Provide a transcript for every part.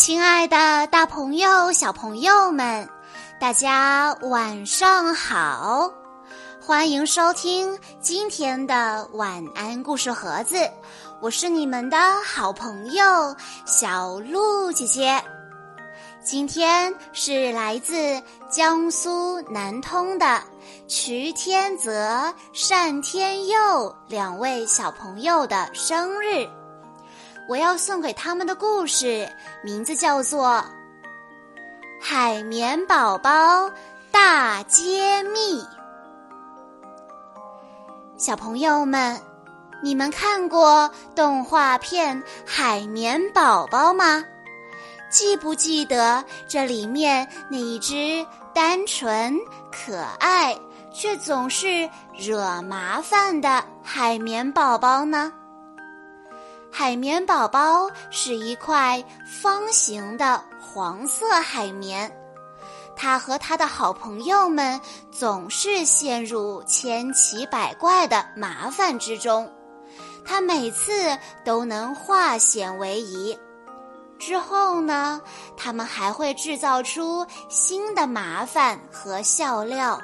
亲爱的，大朋友、小朋友们，大家晚上好！欢迎收听今天的晚安故事盒子，我是你们的好朋友小鹿姐姐。今天是来自江苏南通的瞿天泽、单天佑两位小朋友的生日。我要送给他们的故事名字叫做《海绵宝宝大揭秘》。小朋友们，你们看过动画片《海绵宝宝》吗？记不记得这里面那一只单纯可爱却总是惹麻烦的海绵宝宝呢？海绵宝宝是一块方形的黄色海绵，他和他的好朋友们总是陷入千奇百怪的麻烦之中，他每次都能化险为夷。之后呢，他们还会制造出新的麻烦和笑料。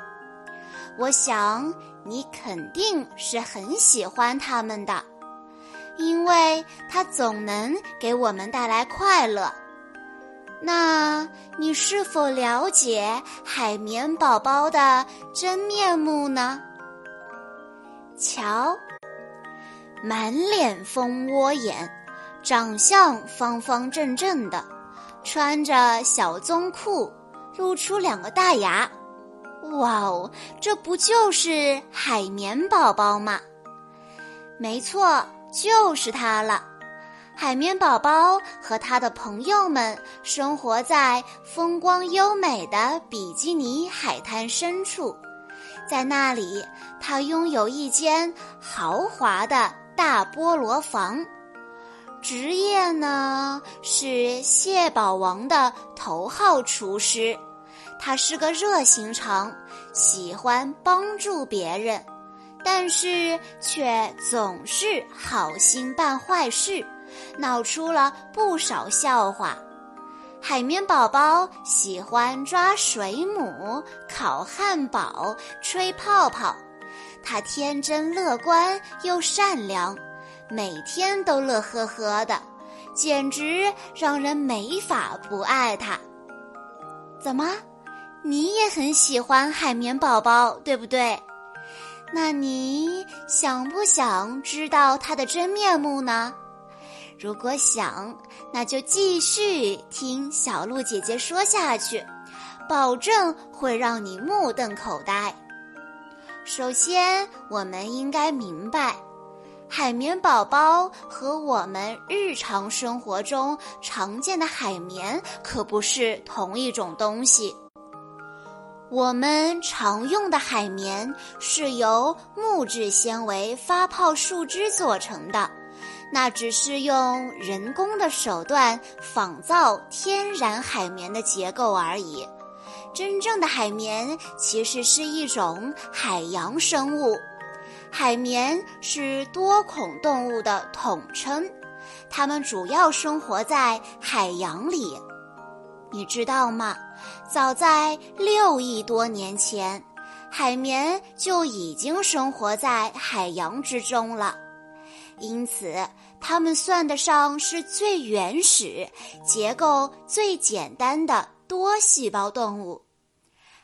我想你肯定是很喜欢他们的。因为它总能给我们带来快乐。那你是否了解海绵宝宝的真面目呢？瞧，满脸蜂窝眼，长相方方正正的，穿着小棕裤，露出两个大牙。哇哦，这不就是海绵宝宝吗？没错。就是它了，海绵宝宝和他的朋友们生活在风光优美的比基尼海滩深处，在那里，他拥有一间豪华的大菠萝房，职业呢是蟹堡王的头号厨师，他是个热心肠，喜欢帮助别人。但是却总是好心办坏事，闹出了不少笑话。海绵宝宝喜欢抓水母、烤汉堡、吹泡泡，他天真乐观又善良，每天都乐呵呵的，简直让人没法不爱他。怎么，你也很喜欢海绵宝宝，对不对？那你想不想知道它的真面目呢？如果想，那就继续听小鹿姐姐说下去，保证会让你目瞪口呆。首先，我们应该明白，海绵宝宝和我们日常生活中常见的海绵可不是同一种东西。我们常用的海绵是由木质纤维发泡树脂做成的，那只是用人工的手段仿造天然海绵的结构而已。真正的海绵其实是一种海洋生物，海绵是多孔动物的统称，它们主要生活在海洋里。你知道吗？早在六亿多年前，海绵就已经生活在海洋之中了，因此它们算得上是最原始、结构最简单的多细胞动物。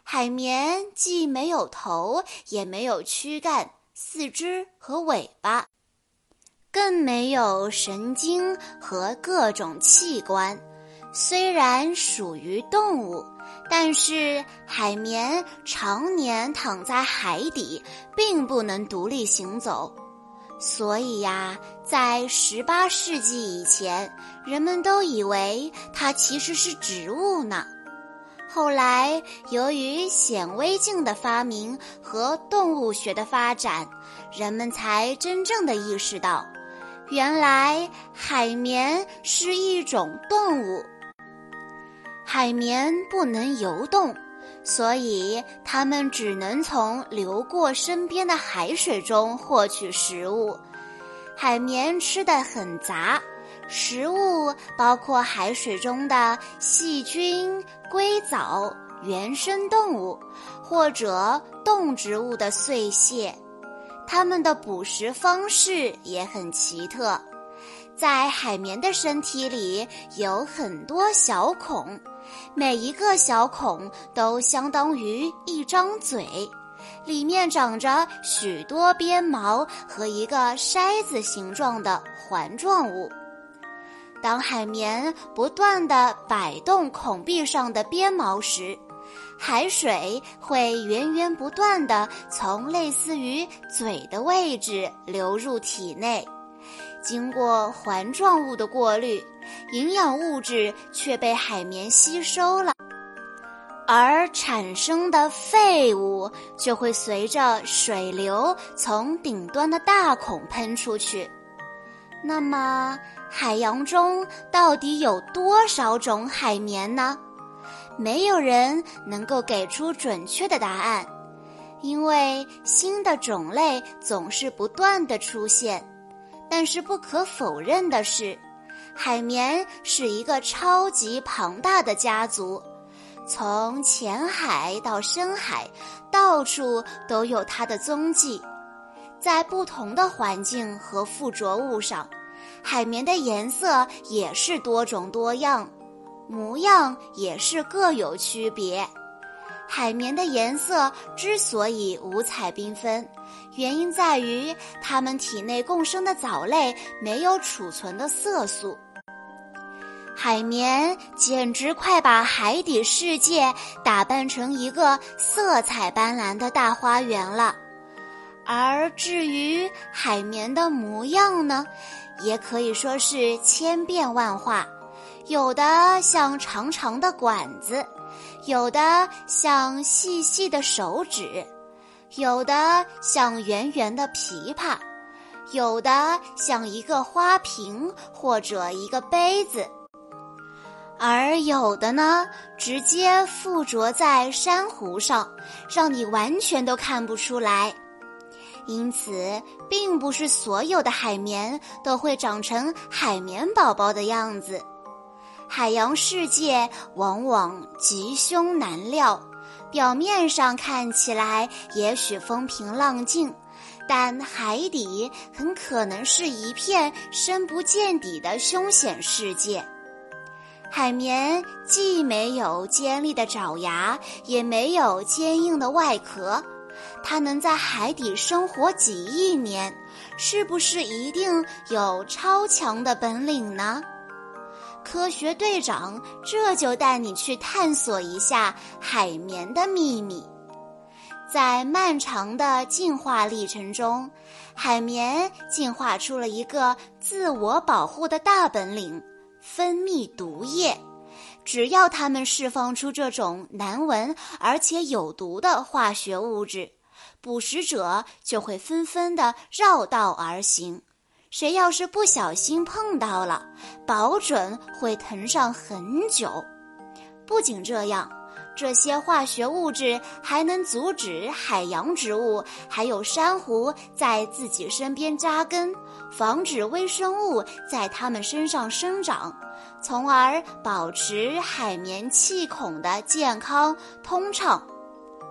海绵既没有头，也没有躯干、四肢和尾巴，更没有神经和各种器官。虽然属于动物，但是海绵常年躺在海底，并不能独立行走。所以呀，在十八世纪以前，人们都以为它其实是植物呢。后来，由于显微镜的发明和动物学的发展，人们才真正的意识到，原来海绵是一种动物。海绵不能游动，所以它们只能从流过身边的海水中获取食物。海绵吃的很杂，食物包括海水中的细菌、硅藻、原生动物或者动植物的碎屑。它们的捕食方式也很奇特。在海绵的身体里有很多小孔，每一个小孔都相当于一张嘴。里面长着许多鞭毛和一个筛子形状的环状物。当海绵不断地摆动孔壁上的鞭毛时，海水会源源不断地从类似于嘴的位置流入体内。经过环状物的过滤，营养物质却被海绵吸收了。而产生的废物就会随着水流从顶端的大孔喷出去。那么，海洋中到底有多少种海绵呢？没有人能够给出准确的答案，因为新的种类总是不断的出现。但是不可否认的是，海绵是一个超级庞大的家族。从浅海到深海，到处都有它的踪迹。在不同的环境和附着物上，海绵的颜色也是多种多样，模样也是各有区别。海绵的颜色之所以五彩缤纷，原因在于它们体内共生的藻类没有储存的色素。海绵简直快把海底世界打扮成一个色彩斑斓的大花园了，而至于海绵的模样呢，也可以说是千变万化，有的像长长的管子，有的像细细的手指，有的像圆圆的琵琶，有的像一个花瓶或者一个杯子。而有的呢，直接附着在珊瑚上，让你完全都看不出来。因此，并不是所有的海绵都会长成海绵宝宝的样子。海洋世界往往吉凶难料，表面上看起来也许风平浪静，但海底很可能是一片深不见底的凶险世界。海绵既没有尖利的爪牙，也没有坚硬的外壳，它能在海底生活几亿年，是不是一定有超强的本领呢？科学队长这就带你去探索一下海绵的秘密。在漫长的进化历程中，海绵进化出了一个自我保护的大本领。分泌毒液，只要它们释放出这种难闻而且有毒的化学物质，捕食者就会纷纷的绕道而行。谁要是不小心碰到了，保准会疼上很久。不仅这样。这些化学物质还能阻止海洋植物还有珊瑚在自己身边扎根，防止微生物在它们身上生长，从而保持海绵气孔的健康通畅。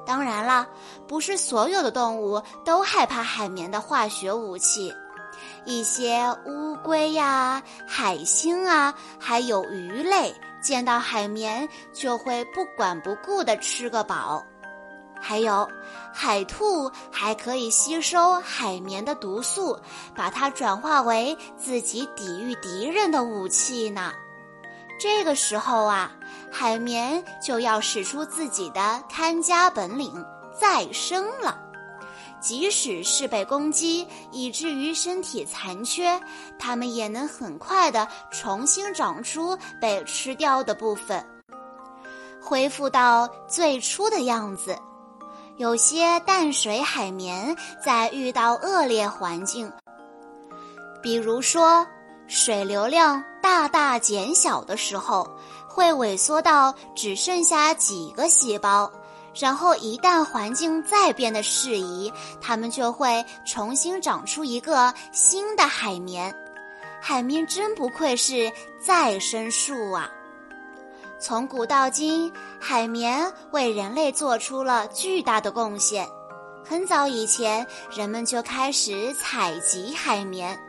当然啦，不是所有的动物都害怕海绵的化学武器，一些乌龟呀、海星啊，还有鱼类。见到海绵就会不管不顾地吃个饱，还有海兔还可以吸收海绵的毒素，把它转化为自己抵御敌人的武器呢。这个时候啊，海绵就要使出自己的看家本领再生了。即使是被攻击，以至于身体残缺，它们也能很快的重新长出被吃掉的部分，恢复到最初的样子。有些淡水海绵在遇到恶劣环境，比如说水流量大大减小的时候，会萎缩到只剩下几个细胞。然后，一旦环境再变得适宜，它们就会重新长出一个新的海绵。海绵真不愧是再生树啊！从古到今，海绵为人类做出了巨大的贡献。很早以前，人们就开始采集海绵，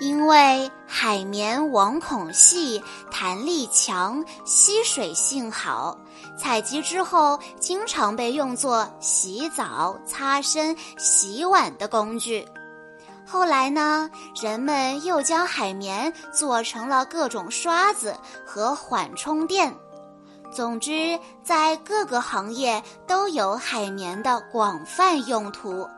因为海绵网孔细、弹力强、吸水性好，采集之后经常被用作洗澡、擦身、洗碗的工具。后来呢，人们又将海绵做成了各种刷子和缓冲垫。总之，在各个行业都有海绵的广泛用途。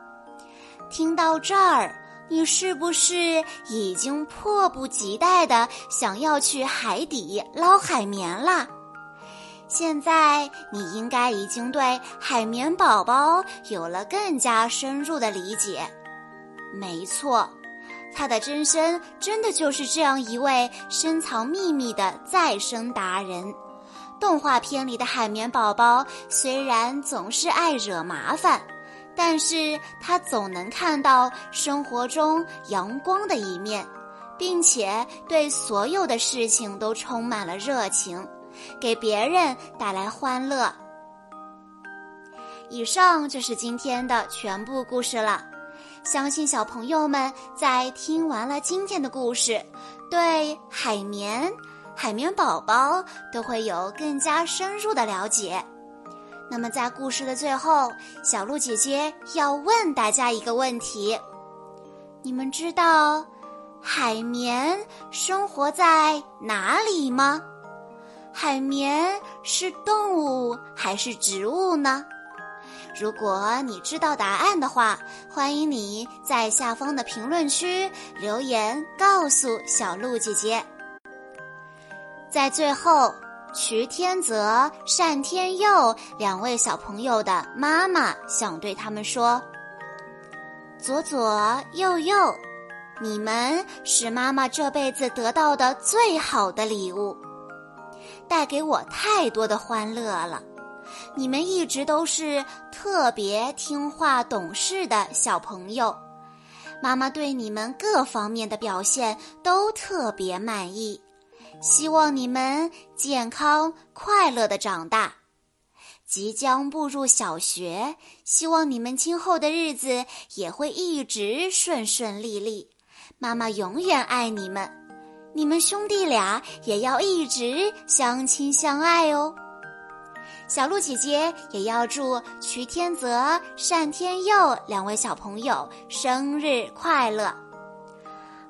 听到这儿，你是不是已经迫不及待的想要去海底捞海绵啦？现在你应该已经对海绵宝宝有了更加深入的理解。没错，它的真身真的就是这样一位深藏秘密的再生达人。动画片里的海绵宝宝虽然总是爱惹麻烦，但是他总能看到生活中阳光的一面，并且对所有的事情都充满了热情，给别人带来欢乐。以上就是今天的全部故事了，相信小朋友们在听完了今天的故事，对海绵。海绵宝宝都会有更加深入的了解。那么，在故事的最后，小鹿姐姐要问大家一个问题：你们知道海绵生活在哪里吗？海绵是动物还是植物呢？如果你知道答案的话，欢迎你在下方的评论区留言告诉小鹿姐姐。在最后，瞿天泽、单天佑两位小朋友的妈妈想对他们说：“左左右右，你们是妈妈这辈子得到的最好的礼物，带给我太多的欢乐了。你们一直都是特别听话懂事的小朋友，妈妈对你们各方面的表现都特别满意。”希望你们健康快乐的长大，即将步入小学，希望你们今后的日子也会一直顺顺利利。妈妈永远爱你们，你们兄弟俩也要一直相亲相爱哦。小鹿姐姐也要祝瞿天泽、单天佑两位小朋友生日快乐。